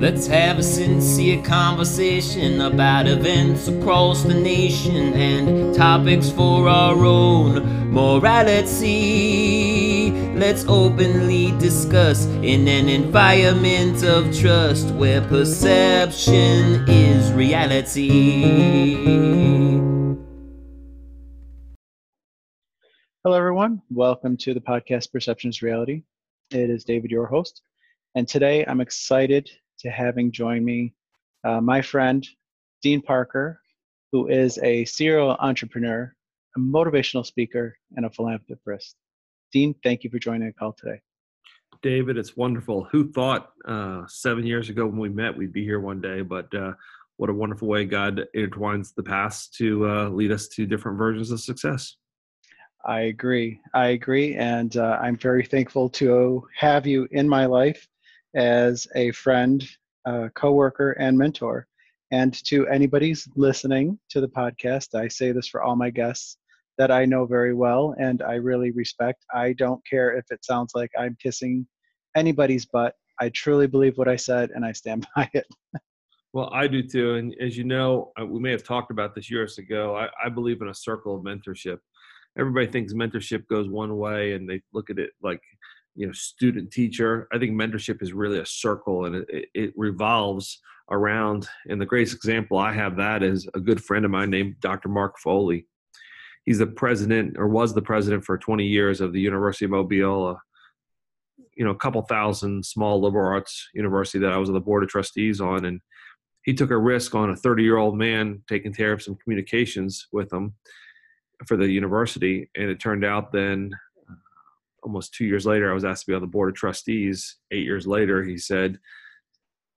Let's have a sincere conversation about events across the nation and topics for our own morality. Let's openly discuss in an environment of trust where perception is reality. Hello, everyone. Welcome to the podcast Perceptions Reality. It is David, your host. And today I'm excited to having joined me uh, my friend, Dean Parker, who is a serial entrepreneur, a motivational speaker, and a philanthropist. Dean, thank you for joining the call today. David, it's wonderful. Who thought uh, seven years ago when we met we'd be here one day? But uh, what a wonderful way God intertwines the past to uh, lead us to different versions of success. I agree. I agree. And uh, I'm very thankful to have you in my life as a friend, uh, coworker, and mentor. And to anybody's listening to the podcast, I say this for all my guests that I know very well and I really respect. I don't care if it sounds like I'm kissing anybody's butt. I truly believe what I said and I stand by it. Well, I do too. And as you know, uh, we may have talked about this years ago. I, I bling in a circle of mentorship. Everybody thinks mentorship goes one way and they look at it like you know student teacher i think mentorship is really a circle and it, it revolves around and the greatest example i have that is a good friend of mine named dr mark foley. He's the president or was the president for 20 years of the university of mobile uh, you know a couple thousand small liberal arts university that i was on the board of trustees on and he took a risk on a 30 year old man taking care of some communications with him for the university and it turned out then almost two years later, I was asked to be on the board of trustees. Eight years later, he said,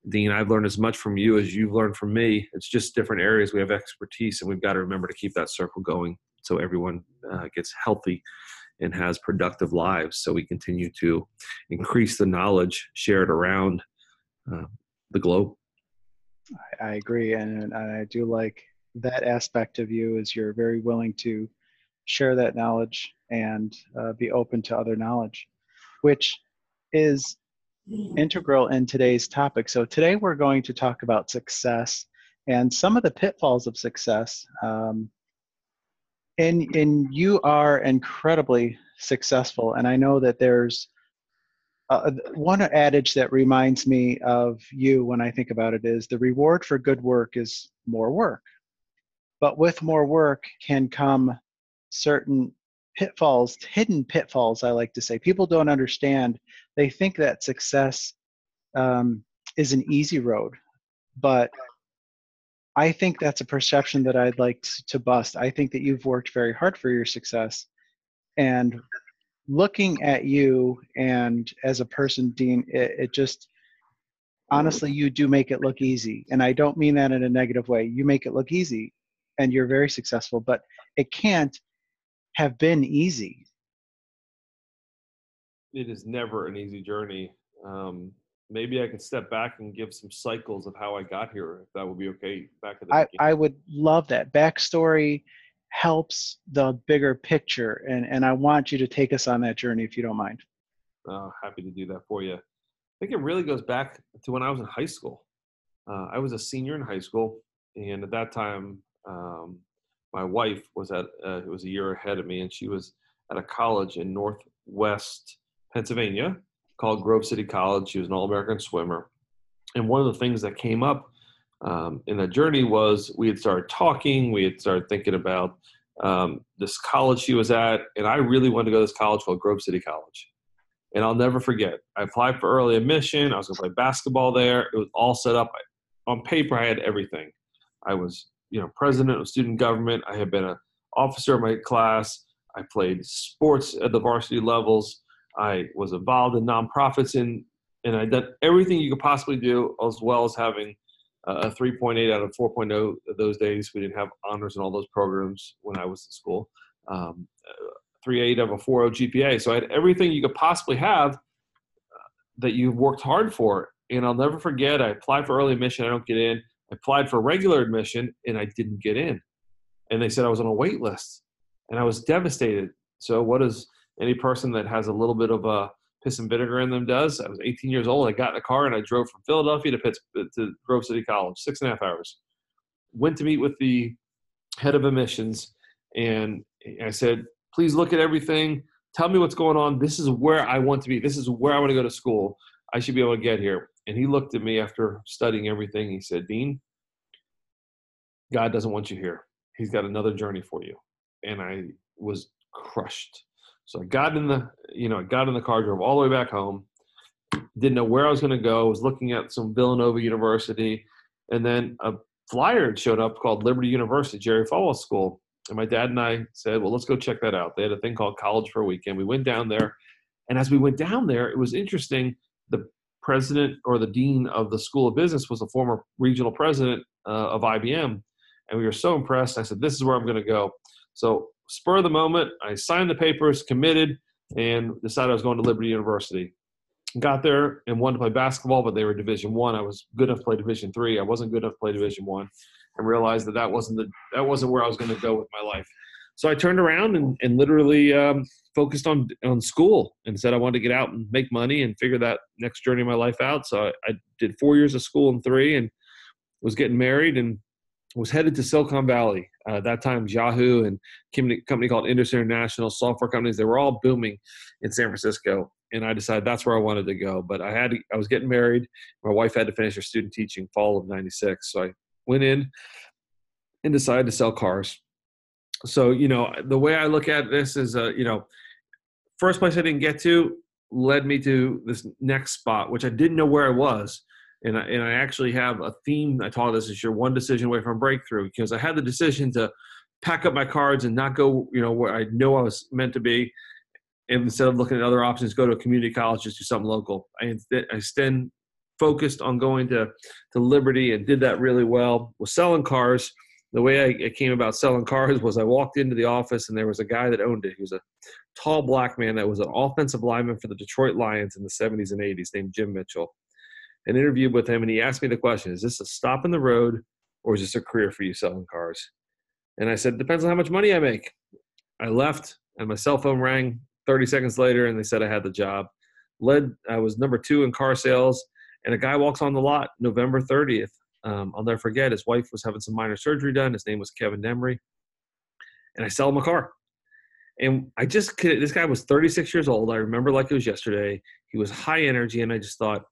Dean, I've learned as much from you as you've learned from me. It's just different areas we have expertise, and we've got to remember to keep that circle going so everyone uh, gets healthy and has productive lives. So we continue to increase the knowledge shared around uh, the globe. I agree, and, and I do like that aspect of you is you're very willing to share that knowledge and uh, be open to other knowledge, which is integral in today's topic. So, today we're going to talk about success and some of the pitfalls of success. Um, and, and you are incredibly successful, and I know that there's uh, one adage that reminds me of you when I think about it is the reward for good work is more work. But with more work can come certain pitfalls, hidden pitfalls, I like to say. People don't understand. They think that success um, is an easy road, but I think that's a perception that I'd like to bust. I think that you've worked very hard for your success. And looking at you and as a person, Dean, it, it just honestly, you do make it look easy. And I don't mean that in a negative way. You make it look easy and you're very successful, but it can't have been easy. It is never an easy journey. Um, maybe I can step back and give some cycles of how I got here, if that would be okay. Back at the I, I would love that. Backstory helps the bigger picture, and, and I want you to take us on that journey if you don't mind. Uh, happy to do that for you. I think it really goes back to when I was in high school. Uh, I was a senior in high school, and at that time, um, my wife was at uh, was a year ahead of me, and she was at a college in Northwest Pennsylvania called Grove City College. She was an All-American swimmer, and one of the things that came up um, in the journey was we had started talking, we had started thinking about um, this college she was at, and I really wanted to go to this college called Grove City College. And I'll never forget. I applied for early admission. I was going to play basketball there. It was all set up. On paper, I had everything. I was you know president of student government. I have been an officer of my class. I played sports at the varsity levels. I was involved in nonprofits and and I did everything you could possibly do, as well as having a 3.8 out of 4.0 those days. We didn't have honors in all those programs when I was in school. Um, 3.8 of a 4.0 GPA. So I had everything you could possibly have uh, that you've worked hard for. And I'll never forget, I applied for early admission. I don't get in applied for regular admission and I didn't get in. And they said I was on a wait list and I was devastated. So, what does any person that has a little bit of a piss and vinegar in them does. I was 18 years old. I got in a car and I drove from Philadelphia to Pittsburgh to Grove City College, six and a half hours. Went to meet with the head of admissions, and I said, "Please look at everything. Tell me what's going on. This is where I want to be. This is where I want to go to school. I should be able to get here." And he looked at me after studying everything. He said, "Dean, God doesn't want you here. He's got another journey for you." And I was crushed. So I got in the, you know, I got in the car, drove all the way back home. Didn't know where I was going to go. Was looking at some Villanova University, and then a flyer showed up called Liberty University, Jerry Falwell School. And my dad and I said, "Well, let's go check that out." They had a thing called College for a Weekend. We went down there, and as we went down there, it was interesting. The president or the dean of the School of Business was a former regional president uh, of IBM, and we were so impressed. I said, "This is where I'm going to go." So spur of the moment, I signed the papers, committed, and decided I was going to Liberty University. Got there and wanted to play basketball, but they were Division One. I. I was good enough to play Division Three. I. Wasn't good enough to play Division One, and realized that that wasn't the that wasn't where I was going to go with my life. So I turned around and, and literally um, focused on on school and said I wanted to get out and make money and figure that next journey of my life out. So I, I did four years of school and three, and was getting married and was headed to Silicon Valley. Uh, that time, Yahoo and a company called Indus International software companies, they were all booming in San Francisco. And I decided that's where I wanted to go. But I had to, I was getting married. My wife had to finish her student teaching fall of 96. So I went in and decided to sell cars. So, you know, the way I look at this is, uh, you know, first place I didn't get to led me to this next spot, which I didn't know where I was and I, and I actually have a theme. I taught this this year: one decision away from breakthrough, because I had the decision to pack up my cards and not go, you know, where I know I was meant to be, and instead of looking at other options, go to a community college, just do something local. I I then focused on going to to Liberty and did that really well. Was selling cars. The way I came about selling cars was I walked into the office and there was a guy that owned it. He was a tall black man that was an offensive lineman for the Detroit Lions in the 70s and 80s, named Jim Mitchell an interview with him, and he asked me the question: Is this a stop in the road, or is this a career for you selling cars? And I said, depends on how much money I make. I left, and my cell phone rang 30 seconds later, and they said I had the job. Led, I was number two in car sales, and a guy walks on the lot November 30th. Um, I'll never forget. His wife was having some minor surgery done. His name was Kevin Demery, and I sell him a car. And I just this guy was 36 years old. I remember like it was yesterday. He was high energy, and I just thought,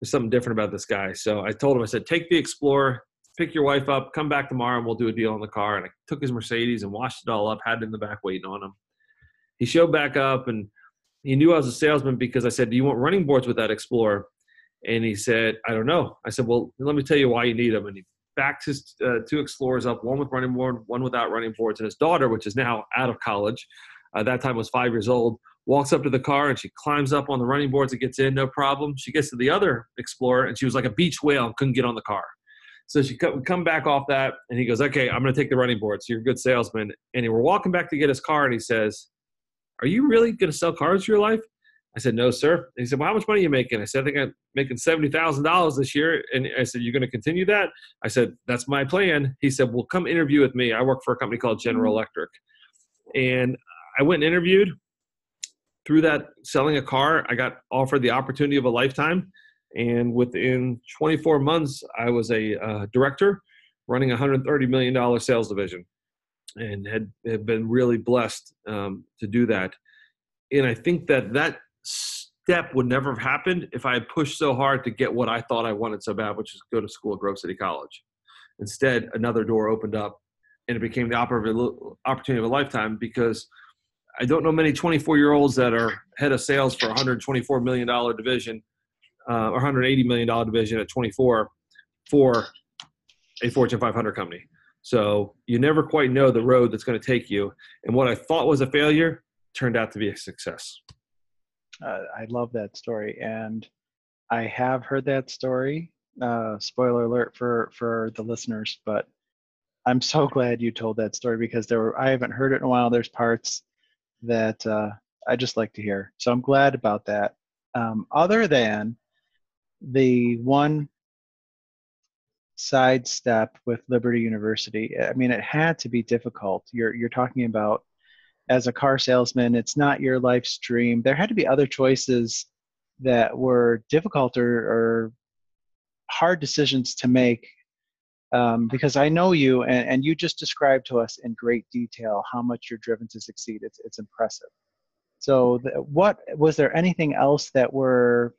there's something different about this guy. So I told him, I said, take the Explorer, pick your wife up, come back tomorrow, and we'll do a deal on the car. And I took his Mercedes and washed it all up, had it in the back waiting on him. He showed back up and he knew I was a salesman because I said, Do you want running boards with that Explorer? And he said, I don't know. I said, Well, let me tell you why you need them. And he backed his uh, two Explorers up, one with running board, one without running boards. And his daughter, which is now out of college, uh, that time was five years old, walks up to the car and she climbs up on the running boards and gets in, no problem. She gets to the other Explorer and she was like a beach whale and couldn't get on the car. So she come, come back off that and he goes, okay, I'm going to take the running boards. You're a good salesman. And he, we're walking back to get his car and he says, are you really going to sell cars for your life? I said, no, sir. And he said, well, how much money are you making? I said, I think I'm making $70,000 this year. And I said, you're going to continue that? I said, that's my plan. He said, well, come interview with me. I work for a company called General mm-hmm. Electric. And I went and interviewed through that selling a car, I got offered the opportunity of a lifetime. And within 24 months, I was a uh, director running a $130 million sales division and had, had been really blessed um, to do that. And I think that that step would never have happened if I had pushed so hard to get what I thought I wanted so bad, which is go to school at Grove City College. Instead, another door opened up and it became the opportunity of a lifetime because – I don't know many 24 year olds that are head of sales for 124 million dollar division uh, or 180 million dollar division at 24 for a Fortune 500 company. So you never quite know the road that's going to take you. And what I thought was a failure turned out to be a success. Uh, I love that story, and I have heard that story. Uh, spoiler alert for for the listeners, but I'm so glad you told that story because there were I haven't heard it in a while. There's parts that uh, I just like to hear. So I'm glad about that. Um, other than the one sidestep with Liberty University, I mean, it had to be difficult. You're you're talking about as a car salesman. It's not your life's dream. There had to be other choices that were difficult or, or hard decisions to make um, because I know you and, and you just described to us in great detail how much you're driven to succeed. It's, it's impressive. So, what was there anything else that were?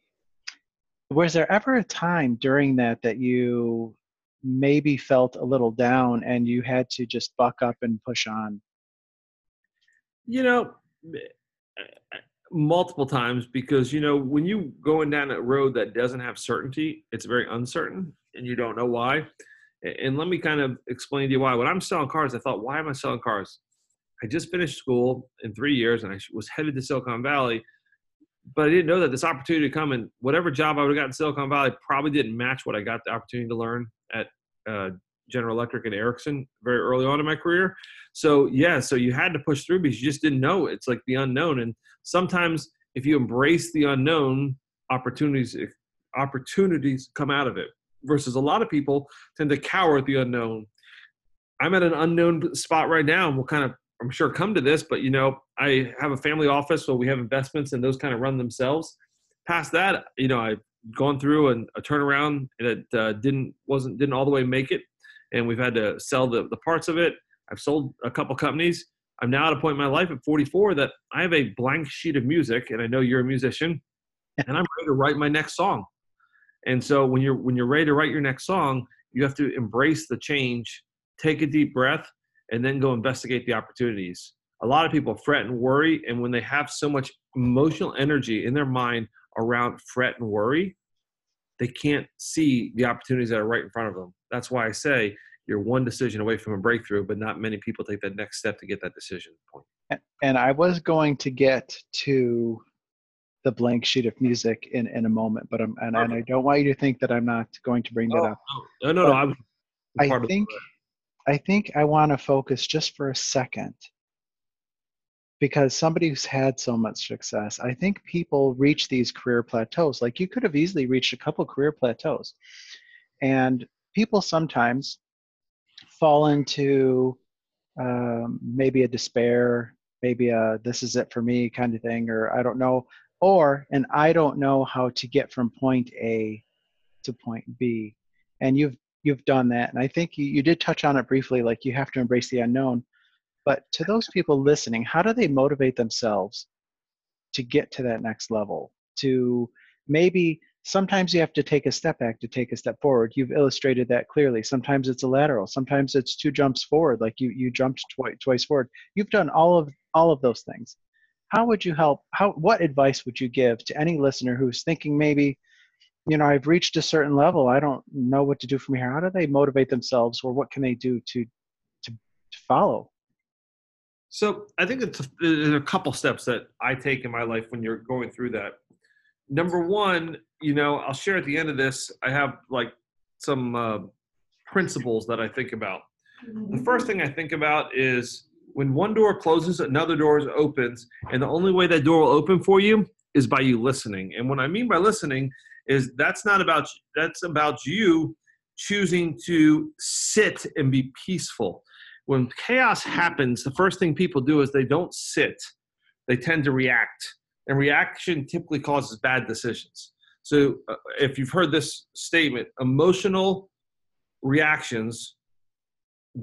Was there ever a time during that that you maybe felt a little down and you had to just buck up and push on? You know, multiple times because you know when you going down a road that doesn't have certainty, it's very uncertain and you don't know why. And let me kind of explain to you why. When I'm selling cars, I thought, why am I selling cars? I just finished school in three years and I was headed to Silicon Valley, but I didn't know that this opportunity to come and whatever job I would have gotten in Silicon Valley probably didn't match what I got the opportunity to learn at uh, General Electric and Ericsson very early on in my career. So yeah, so you had to push through because you just didn't know. It's like the unknown, and sometimes if you embrace the unknown, opportunities opportunities come out of it. Versus a lot of people tend to cower at the unknown. I'm at an unknown spot right now, and we'll kind of I'm sure come to this, but you know, I have a family office, so we have investments and those kind of run themselves. Past that, you know, I've gone through an, a turnaround that uh, didn't wasn't didn't all the way make it, and we've had to sell the, the parts of it. I've sold a couple companies. I'm now at a point in my life at 44 that I have a blank sheet of music, and I know you're a musician, and I'm ready to write my next song. And so when you're when you're ready to write your next song, you have to embrace the change, take a deep breath, and then go investigate the opportunities. A lot of people fret and worry, and when they have so much emotional energy in their mind around fret and worry, they can't see the opportunities that are right in front of them. That's why I say you're one decision away from a breakthrough, but not many people take that next step to get that decision point. And I was going to get to the blank sheet of music in, in a moment, but I'm and, and I don't want you to think that I'm not going to bring that oh, up. No, no, no. I, I think I think I want to focus just for a second because somebody who's had so much success, I think people reach these career plateaus. Like you could have easily reached a couple career plateaus. And people sometimes fall into um, maybe a despair, maybe a this is it for me kind of thing, or I don't know, or and I don't know how to get from point A to point B. And you've you've done that. And i think you, you did touch on it briefly like you have to embrace the unknown. But to those people listening how do they motivate themselves to get to that next level? To maybe sometimes you have to take a step back to take a step forward. You've illustrated that clearly. Sometimes it's a lateral. Sometimes it's two jumps forward like you you jumped twice, twice forward. You've done all of all of those things how would you help how what advice would you give to any listener who's thinking maybe you know i've reached a certain level i don't know what to do from here? How do they motivate themselves or what can they do to to, to follow? So i think it's a, there's a couple steps that i take in my life when you're going through that. Number one you know i'll share at the end of this i have like some uh, principles that i think about. The first thing i think about is when one door closes another door opens and the only way that door will open for you is by you listening. And what i mean by listening is that's not about that's about you choosing to sit and be peaceful. When chaos happens the first thing people do is they don't sit. They tend to react. And reaction typically causes bad decisions. So uh, if you've heard this statement emotional reactions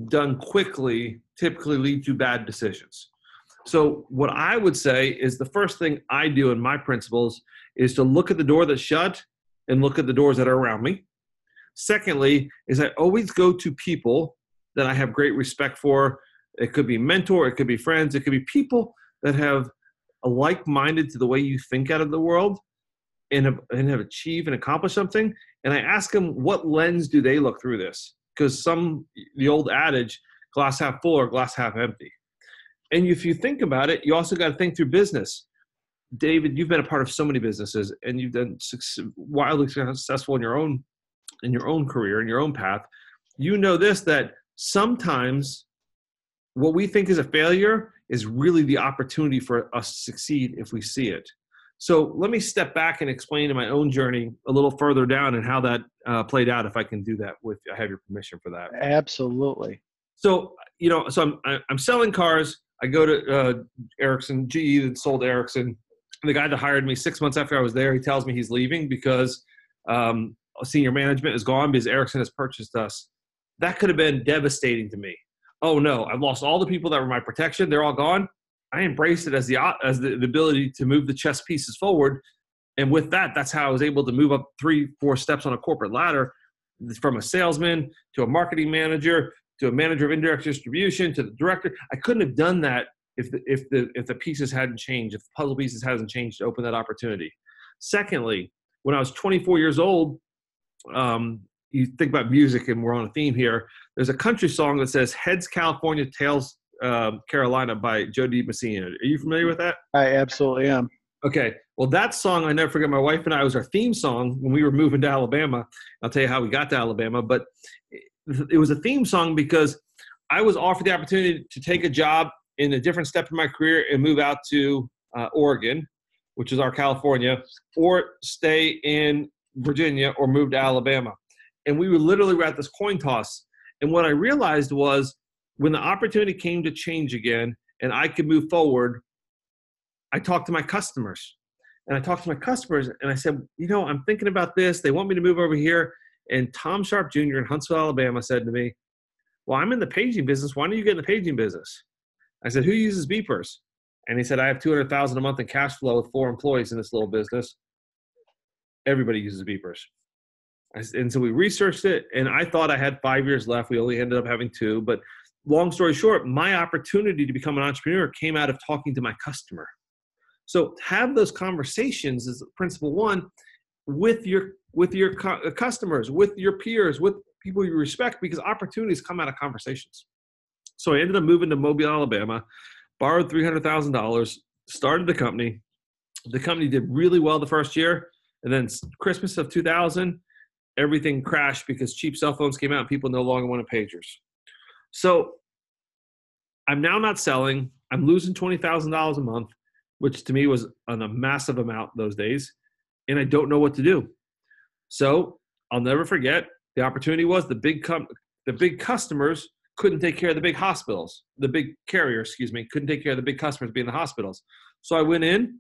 done quickly typically lead to bad decisions so what i would say is the first thing i do in my principles is to look at the door that's shut and look at the doors that are around me. Secondly, is I always go to people that I have great respect for. It could be mentor, it could be friends, it could be people that have a like-minded to the way you think out of the world and have, and have achieved and accomplished something. And I ask them, what lens do they look through this? Because some, the old adage, glass half full or glass half empty. And if you think about it, you also got to think through business. David, you've been a part of so many businesses, and you've been wildly successful in your own in your own career, in your own path. You know this that sometimes what we think is a failure is really the opportunity for us to succeed if we see it. So let me step back and explain in my own journey a little further down and how that uh, played out. If I can do that with, I have your permission for that. Absolutely. So you know, so I'm I'm selling cars. I go to uh, Ericsson, GE that sold Ericsson. The guy that hired me six months after I was there, he tells me he's leaving because um, senior management is gone because Ericsson has purchased us. That could have been devastating to me. Oh no, I've lost all the people that were my protection. They're all gone. I embraced it as the as the, the ability to move the chess pieces forward, and with that, that's how I was able to move up three, four steps on a corporate ladder, from a salesman to a marketing manager to a manager of indirect distribution to the director. I couldn't have done that if the if the if the pieces hadn't changed, if the puzzle pieces hasn't changed to open that opportunity. Secondly, when I was 24 years old, um, you think about music, and we're on a theme here. There's a country song that says "Heads California, Tails um, Carolina" by Jo Dee Messina. Are you familiar with that? I absolutely am. Okay, well, that song I never forget. My wife and I was our theme song when we were moving to Alabama. I'll tell you how we got to Alabama, but it was a theme song because I was offered the opportunity to take a job in a different step in my career and move out to uh, Oregon, which is our California, or stay in Virginia or move to Alabama. And we were literally at this coin toss. And what I realized was when the opportunity came to change again and I could move forward, I talked to my customers. And I talked to my customers and I said, you know, I'm thinking about this. They want me to move over here. And Tom Sharp Jr. in Huntsville, Alabama said to me, Well, I'm in the paging business. Why don't you get in the paging business? I said, Who uses beepers? And he said, I have 200000 a month in cash flow with four employees in this little business. Everybody uses beepers. And so we researched it, and I thought I had five years left. We only ended up having two. But long story short, my opportunity to become an entrepreneur came out of talking to my customer. So have those conversations is principle one with your with your cu- uh, customers, with your peers, with people you respect, because opportunities come out of conversations. So I ended up moving to Mobile, Alabama, borrowed three hundred thousand dollars, started the company. The company did really well the first year, and then Christmas of 2000, everything crashed because cheap cell phones came out. and People no longer wanted pagers. So I'm now not selling. I'm losing twenty thousand dollars a month, which to me was on a massive amount those days, and I don't know what to do. So I'll never forget the opportunity was the big com- the big customers couldn't take care of the big hospitals. The big carrier, excuse me, couldn't take care of the big customers being the hospitals. So I went in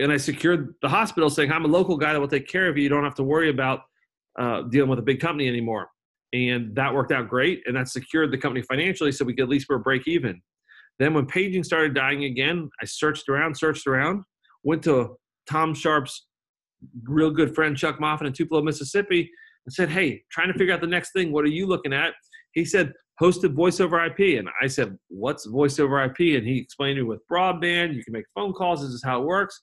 and I secured the hospital saying, I'm a local guy that will take care of you. You don't have to worry about uh, dealing with a big company anymore. And that worked out great. And that secured the company financially so we could at least break even. Then when paging started dying again, I searched around, searched around, went to Tom Sharp's real good friend Chuck Moffat in Tupelo, Mississippi, and said, Hey, trying to figure out the next thing. What are you looking at? He said, hosted voice over IP. And I said, What's voice over IP? And he explained to me with broadband, you can make phone calls, this is how it works.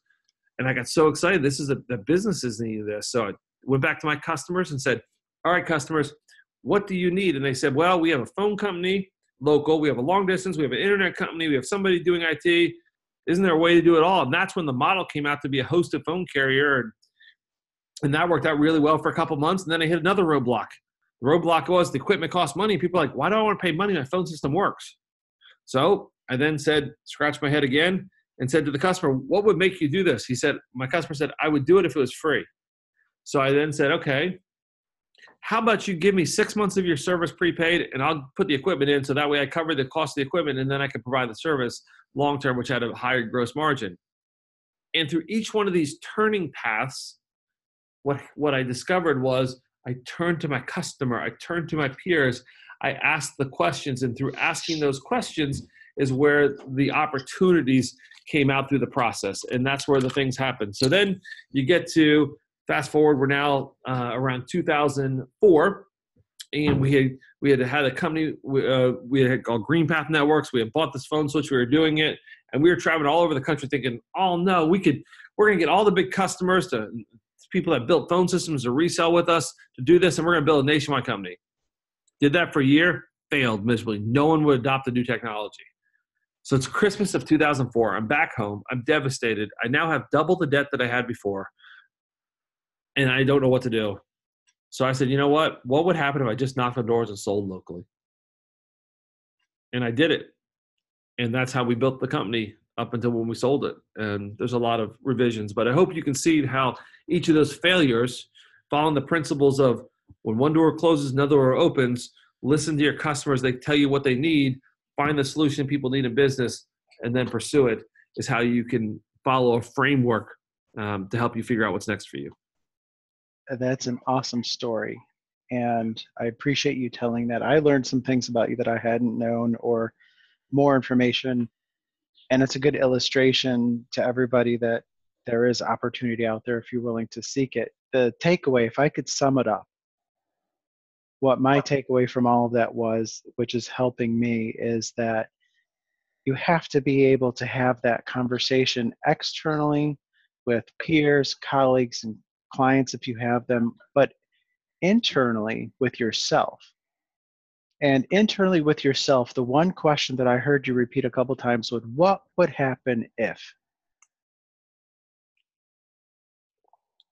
And I got so excited. This is a, the businesses need this. So I went back to my customers and said, All right, customers, what do you need? And they said, Well, we have a phone company, local, we have a long distance, we have an internet company, we have somebody doing IT. Isn't there a way to do it all? And that's when the model came out to be a hosted phone carrier. And, and that worked out really well for a couple months. And then I hit another roadblock. The roadblock was the equipment costs money. People are like, why do I want to pay money? My phone system works. So I then said, scratch my head again and said to the customer, what would make you do this? He said, my customer said, I would do it if it was free. So I then said, okay, how about you give me six months of your service prepaid and I'll put the equipment in so that way I cover the cost of the equipment and then I can provide the service long term, which had a higher gross margin. And through each one of these turning paths, what, what I discovered was I turned to my customer, I turned to my peers, I asked the questions, and through asking those questions is where the opportunities came out through the process, and that's where the things happen. So then you get to fast forward, we're now uh, around 2004, and we had we had had a company uh, we had called Green Path Networks. We had bought this phone switch, we were doing it, and we were traveling all over the country, thinking, "Oh no, we could." We're going to get all the big customers to people that built phone systems to resell with us to do this, and we're going to build a nationwide company. Did that for a year, failed miserably. No one would adopt the new technology. So it's Christmas of 2004. I'm back home. I'm devastated. I now have double the debt that I had before, and I don't know what to do. So I said, you know what? What would happen if I just knocked on doors and sold locally? And I did it. And that's how we built the company up until when we sold it. And there's a lot of revisions, but I hope you can see how each of those failures, following the principles of when one door closes, another door opens, listen to your customers, they tell you what they need, find the solution people need in business. and then pursue it is how you can follow a framework um, to help you figure out what's next for you. That's an awesome story. And I appreciate you telling that. I learned some things about you that I hadn't known or more information. And it's a good illustration to everybody that there is opportunity out there if you're willing to seek it. The takeaway, if I could sum it up, what my takeaway from all of that was, which is helping me, is that you have to be able to have that conversation externally with peers, colleagues, and clients if you have them, but internally with yourself. And internally with yourself, the one question that I heard you repeat a couple times was, What would happen if?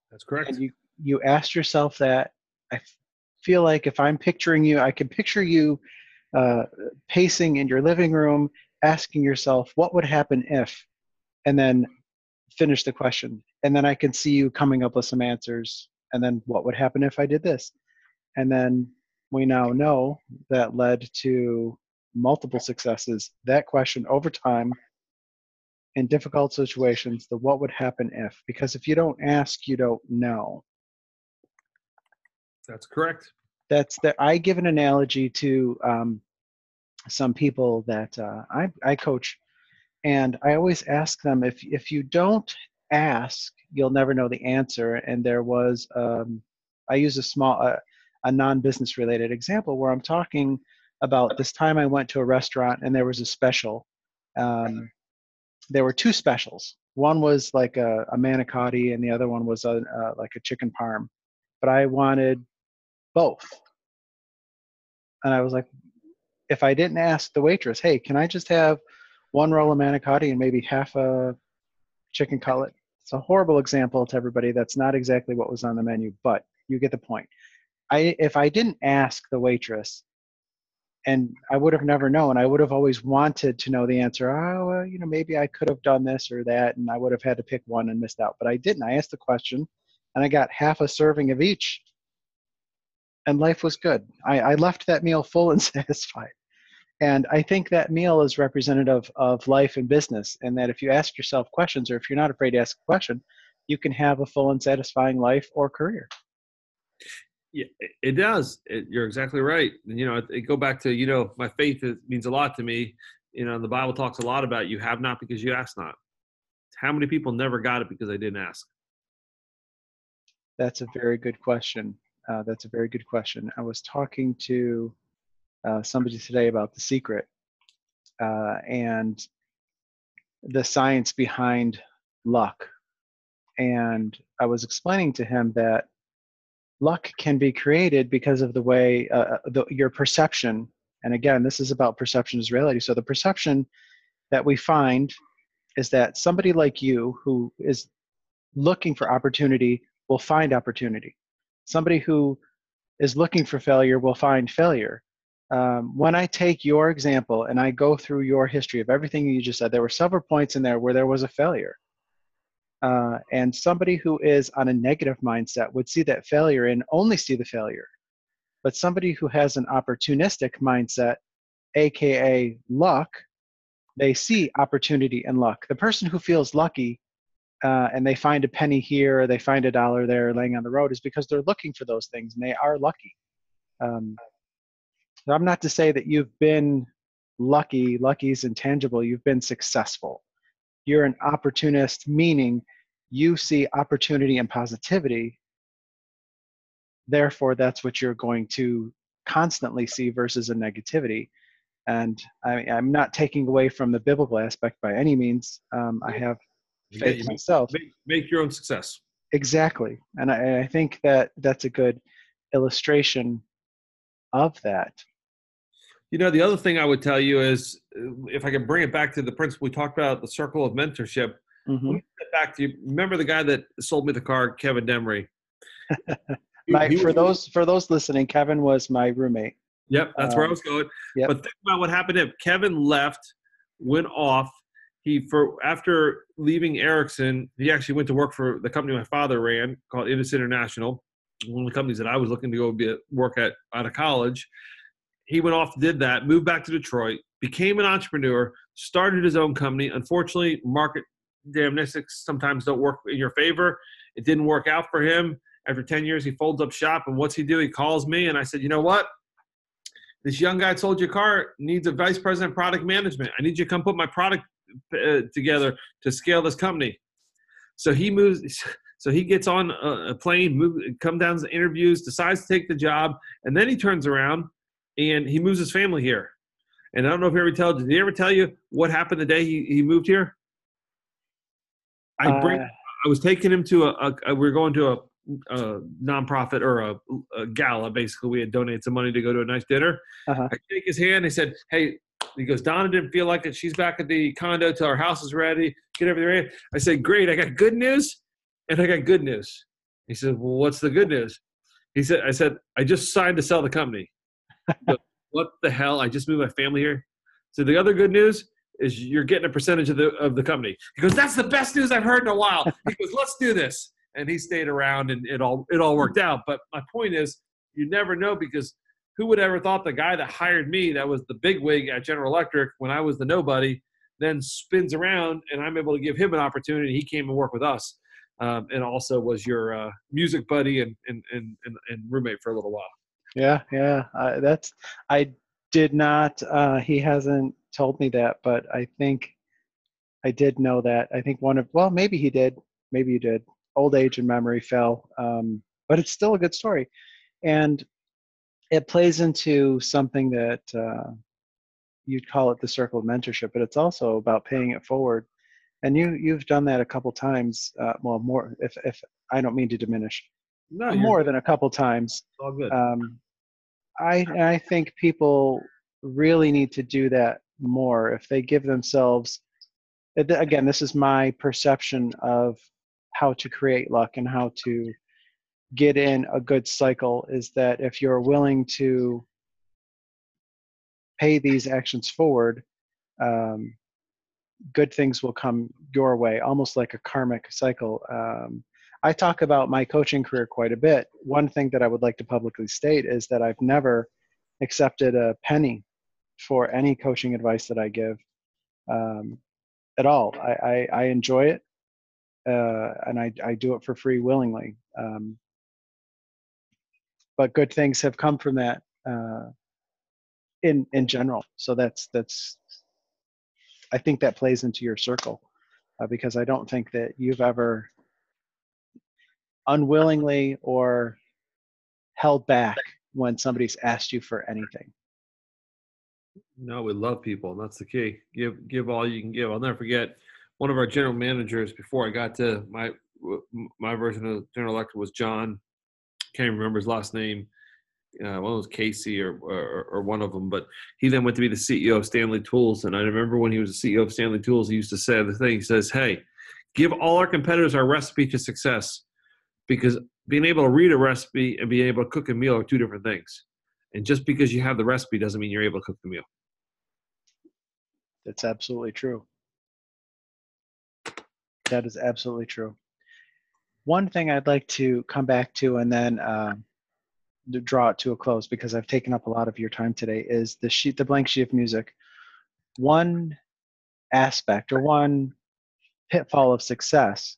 That's correct. And you, you asked yourself that. I feel like if I'm picturing you, I can picture you uh, pacing in your living room, asking yourself, What would happen if? And then finish the question. And then I can see you coming up with some answers. And then what would happen if I did this? And then we now know that led to multiple successes. That question over time in difficult situations, the what would happen if, because if you don't ask, you don't know. That's correct. That's that. I give an analogy to um, some people that uh, I, I coach, and I always ask them if if you don't ask, you'll never know the answer. And there was, um, I use a small, uh, a non-business related example where I'm talking about this time I went to a restaurant and there was a special. Um, there were two specials. One was like a, a manicotti and the other one was a, uh, like a chicken parm. But I wanted both. And I was like, if I didn't ask the waitress, hey, can I just have one roll of manicotti and maybe half a chicken cutlet? It's a horrible example to everybody. That's not exactly what was on the menu, but you get the point. I if I didn't ask the waitress, and I would have never known. I would have always wanted to know the answer. Oh, well, you know, maybe I could have done this or that, and I would have had to pick one and missed out. But I didn't. I asked the question, and I got half a serving of each, and life was good. I, I left that meal full and satisfied. And I think that meal is representative of life and business, and that if you ask yourself questions, or if you're not afraid to ask a question, you can have a full and satisfying life or career. Yeah, it does. It, you're exactly right. You know, it, it, go back to you know, my faith is, means a lot to me. You know, the Bible talks a lot about you have not because you ask not. How many people never got it because they didn't ask? That's a very good question. Uh, that's a very good question. I was talking to uh, somebody today about the secret uh, and the science behind luck. And I was explaining to him that luck can be created because of the way uh, uh, the, your perception. And again, this is about perception as reality. So the perception that we find is that somebody like you who is looking for opportunity will find opportunity. Somebody who is looking for failure will find failure um, when I take your example and I go through your history of everything you just said, there were several points in there where there was a failure. Uh, and somebody who is on a negative mindset would see that failure and only see the failure. But somebody who has an opportunistic mindset, aka luck, they see opportunity and luck. The person who feels lucky uh, and they find a penny here or they find a dollar there laying on the road is because they're looking for those things and they are lucky. Um, I'm not to say that you've been lucky, lucky is intangible, you've been successful. You're an opportunist, meaning you see opportunity and positivity. Therefore, that's what you're going to constantly see versus a negativity. And I, am not taking away from the biblical aspect by any means. Um, I have faith make, myself. Make, make, your own success. Exactly. And I, I think that that's a good illustration of that. You know, the other thing I would tell you is uh, if I can bring it back to the principle we talked about, the circle of mentorship. Mm-hmm. Back to you. Remember the guy that sold me the car, Kevin Demery. my, he, for those for those listening, Kevin was my roommate. Yep, that's um, where I um, was going. Yep. But think about what happened if Kevin left, went off. He for after leaving Ericsson, he actually went to work for the company my father ran called Indus International, one of the companies that I was looking to go be work at out of college he went off, did that, moved back to Detroit, became an entrepreneur, started his own company. Unfortunately, market damnistics sometimes don't work in your favor. It didn't work out for him. After 10 years, he folds up shop. And what's he do? He calls me, and I said, You know what? This young guy sold your car needs a vice president product management. I need you to come put my product uh, together to scale this company. So he moves. So he gets on a plane, move, come down to interviews, decides to take the job, and then he turns around and he moves his family here. And I don't know if he ever told. Did he ever tell you what happened the day he, he moved here? I bring. Uh, I was taking him to a. a, a we are going to a, a nonprofit or a, a, gala. Basically, we had donated some money to go to a nice dinner. Uh-huh. I shake his hand. He said, "Hey." He goes, Donna didn't feel like it. She's back at the condo till our house is ready. Get everything ready. I said, Great. I got good news and I got good news. He said, Well, what's the good news? He said, I said, I just signed to sell the company. What the hell? I just moved my family here. So the other good news is you're getting a percentage of the of the company. He goes, that's the best news I've heard in a while. He goes, let's do this, and he stayed around, and it all it all worked out. But my point is, you never know because who would ever thought the guy that hired me, that was the big wig at General Electric when I was the nobody, then spins around, and I'm able to give him an opportunity. He came and worked with us. Um, and also was your uh, music buddy and, and, and, and, roommate for a little while. Yeah, yeah, uh, that's I did not. Uh, he hasn't told me that, but I think I did know that. I think one of well, maybe he did, maybe you did. Old age and memory fell, um, but it's still a good story, and it plays into something that uh, you'd call it the circle of mentorship, but it's also about paying it forward. And you you've done that a couple times. Uh, well, more if if I don't mean to diminish. No, more than a couple times. All good. Um, I I think people really need to do that more if they give themselves again this is my perception of how to create luck and how to get in a good cycle is that if you're willing to pay these actions forward um, good things will come your way almost like a karmic cycle um, I talk about my coaching career quite a bit. One thing that I would like to publicly state is that I've never accepted a penny for any coaching advice that I give um, at all. I, I, I enjoy it uh, and I, I do it for free willingly. Um, but good things have come from that uh, in in general. So that's that's I think that plays into your circle uh, because I don't think that you've ever unwillingly or held back when somebody's asked you for anything? No, we love people, and that's the key. Give give all you can give. I'll never forget one of our general managers before I got to my my version of General Electric was John. Can't even remember his last name. Uh, one was Casey or, or, or one of them, but he then went to be the CEO of Stanley Tools. And I remember when he was the CEO of Stanley Tools, he used to say the thing. He says, "Hey, give all our competitors our recipe to success because being able to read a recipe and being able to cook a meal are two different things. And just because you have the recipe doesn't mean you're able to cook the meal. That's absolutely true. That is absolutely true. One thing I'd like to come back to and then uh, draw it to a close because I've taken up a lot of your time today is the sheet, the blank sheet of music. One aspect or one pitfall of success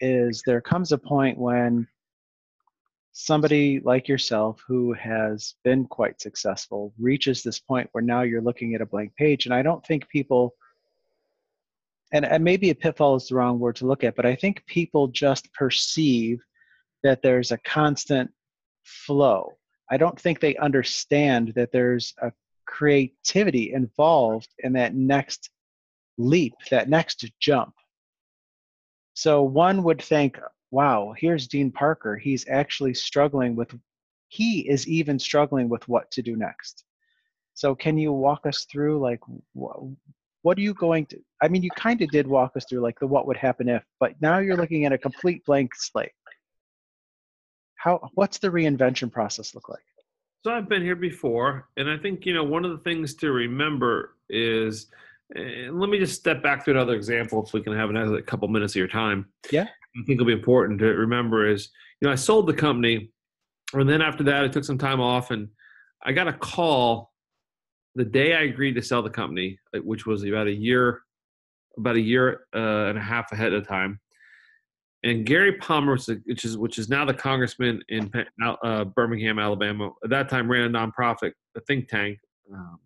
is there comes a point when somebody like yourself who has been quite successful reaches this point where now you're looking at a blank page. And i don't think people and, and maybe a pitfall is the wrong word to look at but i think people just perceive that there's a constant flow. I don't think they understand that there's a creativity involved in that next leap that next jump so one would think, wow, here's Dean Parker. He's actually struggling with, he is even struggling with what to do next. So can you walk us through like, what are you going to, I mean, you kind of did walk us through like the what would happen if, but now you're looking at a complete blank slate. How, what's the reinvention process look like? So I've been here before, and I think you know one of the things to remember is and let me just step back to another example if we can have another couple minutes of your time. Yeah. I think it'll be important to remember is, you know, I sold the company and then after that I took some time off and I got a call the day I agreed to sell the company, uh, which was about a year, about a year uh, and a half ahead of time, and Gary Palmer, which is which is now the congressman in uh, Birmingham, Alabama, at that time ran a nonprofit, a think tank, um,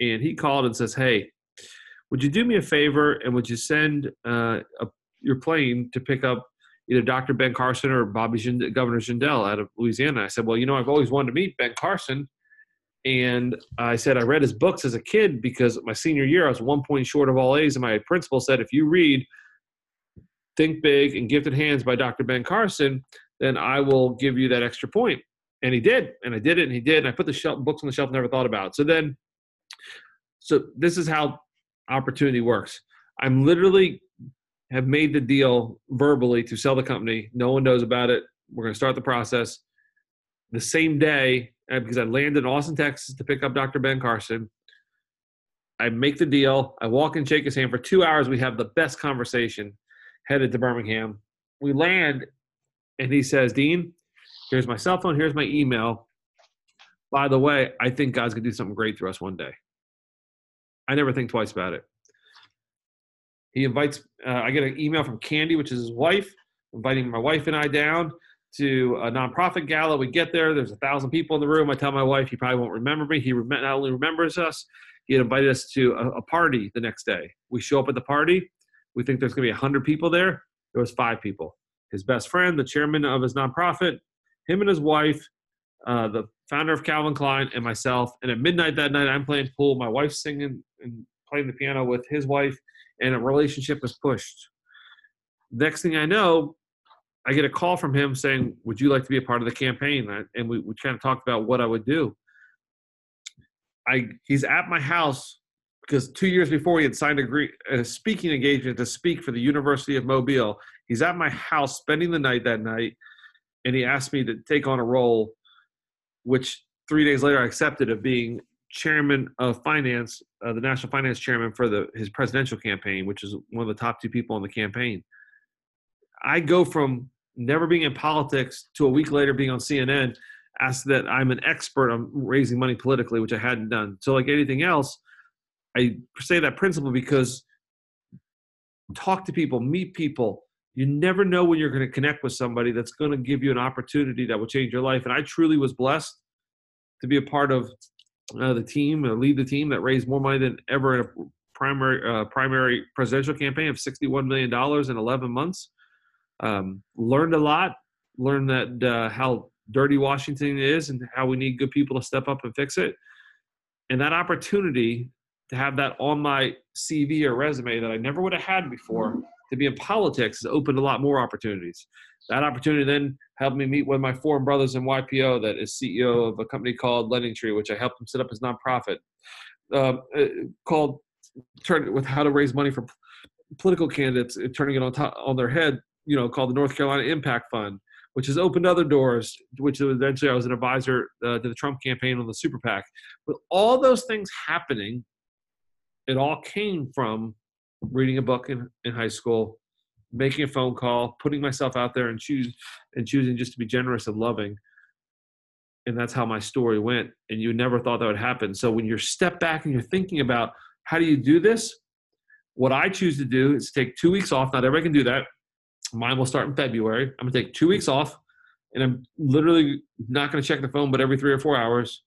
and he called and says, "Hey, would you do me a favor and would you send uh, a, your plane to pick up either Dr. Ben Carson or Bobby Governor Jindal out of Louisiana?" I said, "Well, you know, I've always wanted to meet Ben Carson." And I said, I read his books as a kid because my senior year, I was one point short of all A's. And my principal said, if you read Think Big and Gifted Hands by Dr. Ben Carson, then I will give you that extra point. And he did. And I did it and he did. And I put the shelf, books on the shelf, never thought about it. So then, so this is how opportunity works. I'm literally have made the deal verbally to sell the company. No one knows about it. We're going to start the process. The same day, uh, because I landed in Austin, Texas to pick up Dr. Ben Carson. I make the deal. I walk and shake his hand for two hours. We have the best conversation. Headed to Birmingham. We land, and he says, "Dean, here's my cell phone. Here's my email. By the way, I think God's gonna do something great through us one day. I never think twice about it." He invites. Uh, I get an email from Candy, which is his wife, inviting my wife and I down to a nonprofit gala. We get there. There's a thousand people in the room. I tell my wife, he probably won't remember me. He not only remembers us, he had invited us to a, a party the next day. We show up at the party. We think there's going to be a hundred people there. There was five people. His best friend, the chairman of his nonprofit, him and his wife, uh, the founder of Calvin Klein, and myself. And at midnight that night, I'm playing pool. My wife's singing and playing the piano with his wife, and a relationship was pushed. Next thing I know, I get a call from him saying, "Would you like to be a part of the campaign?" And we, we kind of talked about what I would do. I he's at my house because two years before he had signed a, a speaking engagement to speak for the University of Mobile. He's at my house spending the night that night, and he asked me to take on a role, which three days later I accepted of being chairman of finance, uh, the national finance chairman for the his presidential campaign, which is one of the top two people on the campaign. I go from never being in politics to a week later being on CNN asked that I'm an expert on raising money politically, which I hadn't done. So, like anything else, I say that principle because talk to people, meet people. You never know when you're going to connect with somebody that's going to give you an opportunity that will change your life. And I truly was blessed to be a part of uh, the team, uh, lead the team that raised more money than ever in a primary uh, primary presidential campaign of $61 million in 11 months. Um, learned a lot. Learned that uh, how dirty Washington is and how we need good people to step up and fix it. And that opportunity to have that on my CV or resume that I never would have had before to be in politics has opened a lot more opportunities. That opportunity then helped me meet one of my forum brothers in YPO that is CEO of a company called Lending Tree, which I helped him set up as nonprofit, um, uh, called turn with how to raise money for political candidates, turning it on top on their head you know called the North Carolina Impact Fund, which has opened other doors. Which eventually I was an advisor uh, to the Trump campaign on the super PAC. With all those things happening, it all came from reading a book in, in high school, making a phone call, putting myself out there, and choose and choosing just to be generous and loving. And that's how my story went. And you never thought that would happen. So when you're step back and you're thinking about how do you do this, what I choose to do is take two weeks off. Not everybody can do that. Mine will start in February. I'm gonna take two weeks off, and I'm literally not gonna check the phone, but every three or four hours.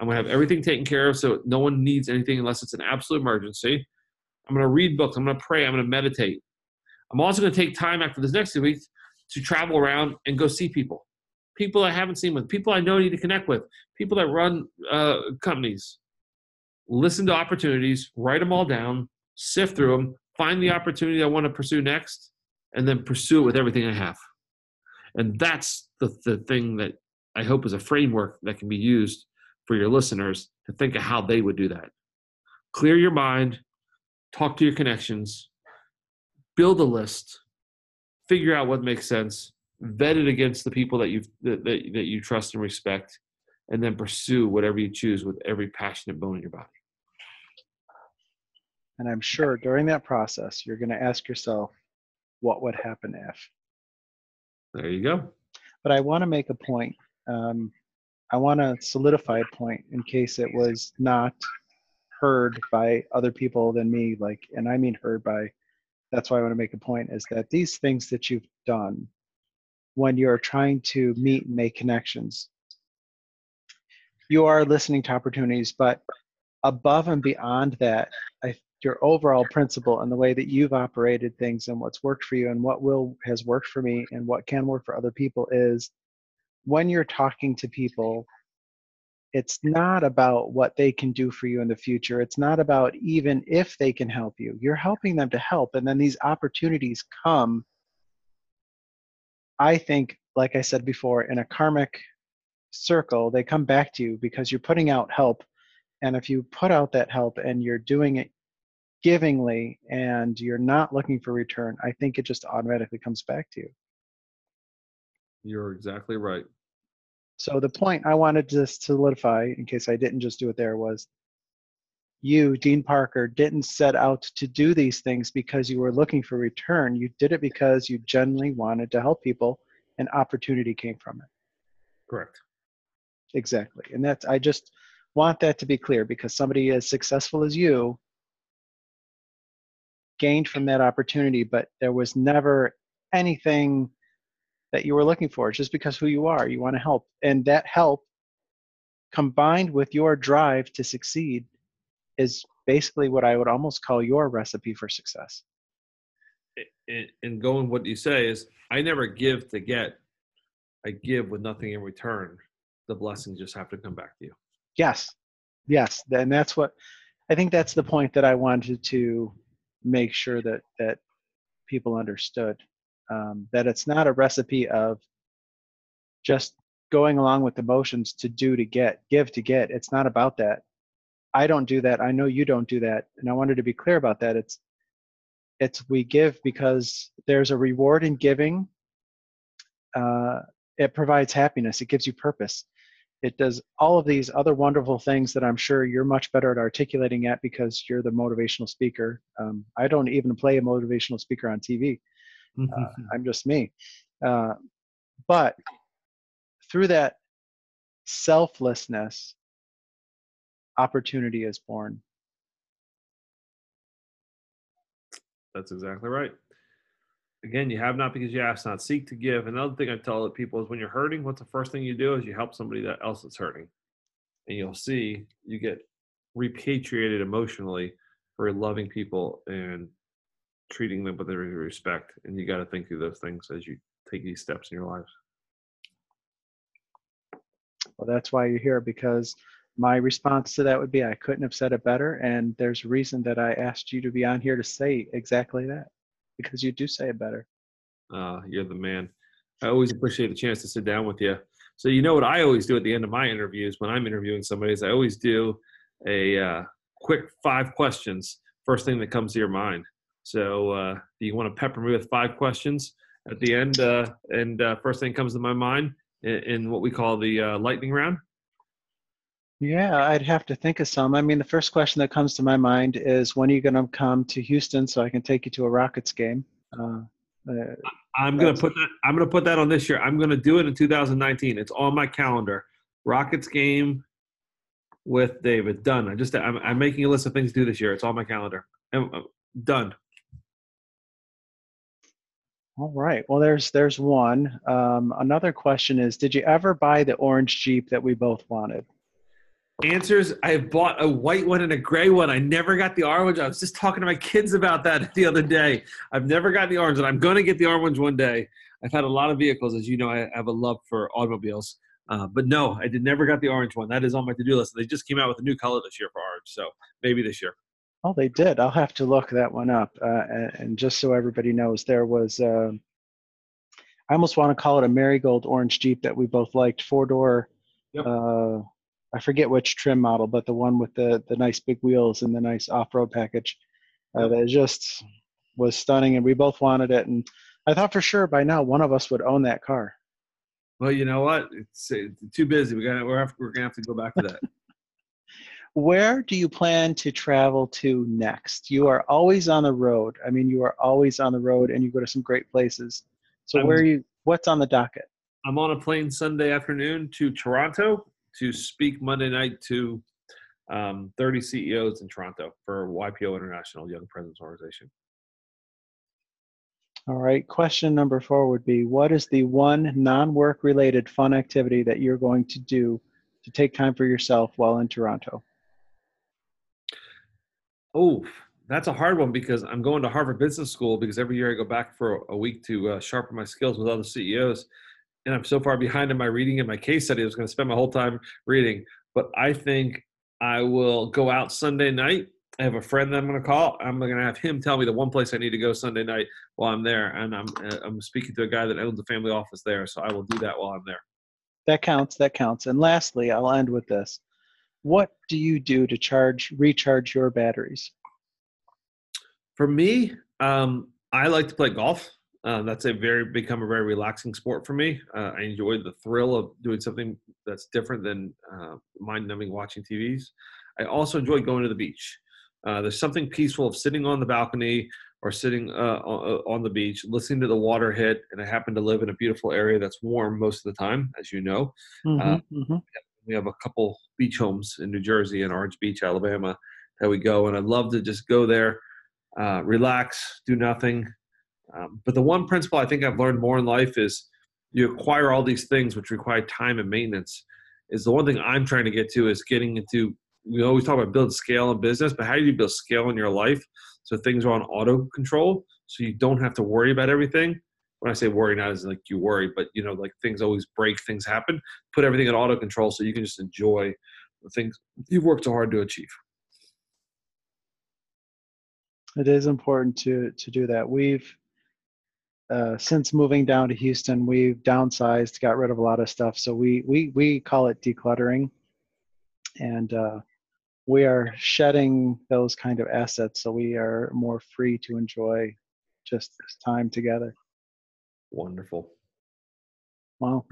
I'm gonna have everything taken care of, so no one needs anything unless it's an absolute emergency. I'm gonna read books. I'm gonna pray. I'm gonna meditate. I'm also gonna take time after this next two weeks to travel around and go see people, people I haven't seen with, people I know I need to connect with, people that run uh, companies. Listen to opportunities, write them all down, sift through them, find the opportunity I want to pursue next, and then pursue it with everything I have. And that's the, the thing that I hope is a framework that can be used for your listeners to think of how they would do that. Clear your mind, talk to your connections, build a list, figure out what makes sense, vet it against the people that you that, that, that you trust and respect, and then pursue whatever you choose with every passionate bone in your body. And I'm sure during that process, you're going to ask yourself, what would happen if. There you go. But I want to make a point. Um, I want to solidify a point in case it was not heard by other people than me like and i mean heard by that's why i want to make a point is that these things that you've done when you're trying to meet and make connections you are listening to opportunities but above and beyond that I, your overall principle and the way that you've operated things and what's worked for you and what will has worked for me and what can work for other people is when you're talking to people it's not about what they can do for you in the future it's not about even if they can help you you're helping them to help and then these opportunities come i think like i said before in a karmic circle they come back to you because you're putting out help and if you put out that help and you're doing it givingly and you're not looking for return i think it just automatically comes back to you You're exactly right. So the point I wanted to solidify, in case I didn't just do it there, was you, Dean Parker, didn't set out to do these things because you were looking for return. You did it because you genuinely wanted to help people, and opportunity came from it. Correct. Exactly, and that's I just want that to be clear because somebody as successful as you gained from that opportunity, but there was never anything that you were looking for. It's just because who you are, you want to help. And that help combined with your drive to succeed is basically what I would almost call your recipe for success. And, and going what you say is, I never give to get. I give with nothing in return. The blessings just have to come back to you. Yes. Yes. And that's what I think that's the point that I wanted to make sure that that people understood. Um, that it's not a recipe of just going along with the motions to do to get, give to get. It's not about that. I don't do that. I know you don't do that. And I wanted to be clear about that. It's it's we give because there's a reward in giving. Uh, it provides happiness. It gives you purpose. It does all of these other wonderful things that I'm sure you're much better at articulating at because you're the motivational speaker. Um, I don't even play a motivational speaker on TV. Uh, I'm just me. Uh, but through that selflessness, opportunity is born. That's exactly right. Again, you have not because you ask not. Seek to give. Another thing I tell people is when you're hurting, what's the first thing you do is you help somebody that else that's hurting. And you'll see you get repatriated emotionally for loving people and treating them with every respect. And you got to think through those things as you take these steps in your lives. Well, that's why you're here because my response to that would be I couldn't have said it better. And there's a reason that I asked you to be on here to say exactly that because you do say it better. Uh, you're the man. I always appreciate the chance to sit down with you. So you know what I always do at the end of my interviews when I'm interviewing somebody is I always do a uh, quick five questions. First thing that comes to your mind. So uh, do you want to pepper me with five questions at the end? Uh, and uh, first thing comes to my mind in, in what we call the uh, lightning round. Yeah, I'd have to think of some. I mean, the first question that comes to my mind is when are you going to come to Houston so I can take you to a Rockets game? Uh, uh, I'm gonna put that. I'm gonna put that on this year. I'm gonna do it in 2019. It's on my calendar. Rockets game with David. Done. I just I'm, I'm making a list of things to do this year. It's on my calendar. And, uh, done. All right. Well, there's there's one. Um, another question is, did you ever buy the orange Jeep that we both wanted? Answers: I bought a white one and a gray one. I never got the orange. I was just talking to my kids about that the other day. I've never gotten the orange, and I'm going to get the orange one day. I've had a lot of vehicles, as you know. I have a love for automobiles, uh, but no, I did never got the orange one. That is on my to-do list. They just came out with a new color this year for orange, so maybe this year. Oh, they did. I'll have to look that one up. Uh, and, and just so everybody knows, there was, uh, I almost want to call it a marigold orange Jeep that we both liked, four door. Yep. Uh, I forget which trim model, but the one with the, the nice big wheels and the nice off road package. Uh, that just was stunning, and we both wanted it. And I thought for sure by now one of us would own that car. Well, you know what? It's, it's too busy. We got. We're we're gonna have to go back to that. Where do you plan to travel to next? You are always on the road. I mean, you are always on the road, and you go to some great places. So I'm- where are you? What's on the docket? I'm on a plane Sunday afternoon to Toronto to speak Monday night to um, 30 CEOs in Toronto for YPO International Young Presidents Organization. All right. Question number four would be What is the one non work related fun activity that you're going to do to take time for yourself while in Toronto? Oh, that's a hard one because I'm going to Harvard Business School because every year I go back for a week to uh, sharpen my skills with other CEOs. And I'm so far behind in my reading and my case study, I was going to spend my whole time reading. But I think I will go out Sunday night. I have a friend that I'm going to call. I'm going to have him tell me the one place I need to go Sunday night while I'm there. And I'm, uh, I'm speaking to a guy that owns a family office there. So I will do that while I'm there. That counts. That counts. And lastly, I'll end with this. What do you do to charge, recharge your batteries? For me, um, I like to play golf. Uh, that's a very become a very relaxing sport for me. Uh, I enjoy the thrill of doing something that's different than uh, mind-numbing watching TVs. I also enjoy going to the beach. Uh, there's something peaceful of sitting on the balcony or sitting uh, on the beach, listening to the water hit. And I happen to live in a beautiful area that's warm most of the time, as you know. Mm-hmm, mm-hmm. We have a couple beach homes in New Jersey and Orange Beach, Alabama, that we go, and I'd love to just go there, relax, do nothing, um, but the one principle I think I've learned more in life is you acquire all these things which require time and maintenance. Is the one thing I'm trying to get to is getting into. We always talk about build scale in business, but how do you build scale in your life so things are on auto control, so you don't have to worry about everything. When I say worry, not as like you worry, but you know, like things always break, things happen. Put everything in auto control so you can just enjoy the things you've worked so hard to achieve. It is important to to do that. We've uh, since moving down to Houston, we've downsized, got rid of a lot of stuff. So we we we call it decluttering, and uh, we are shedding those kind of assets, so we are more free to enjoy just this time together. Wonderful. Wow.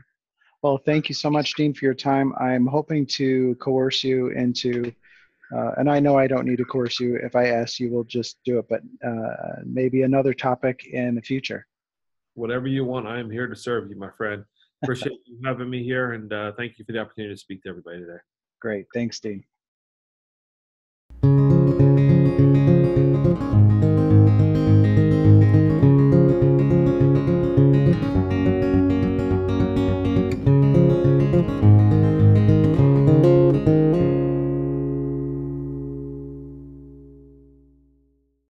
Well, thank you so much, Dean, for your time. I'm hoping to coerce you into, uh, and I know I don't need to coerce you. If I ask you, we'll just do it, but uh, maybe another topic in the future whatever you want, I am here to serve you, my friend. Appreciate you having me here, and uh, thank you for the opportunity to speak to everybody today. Great. Thanks, Dean.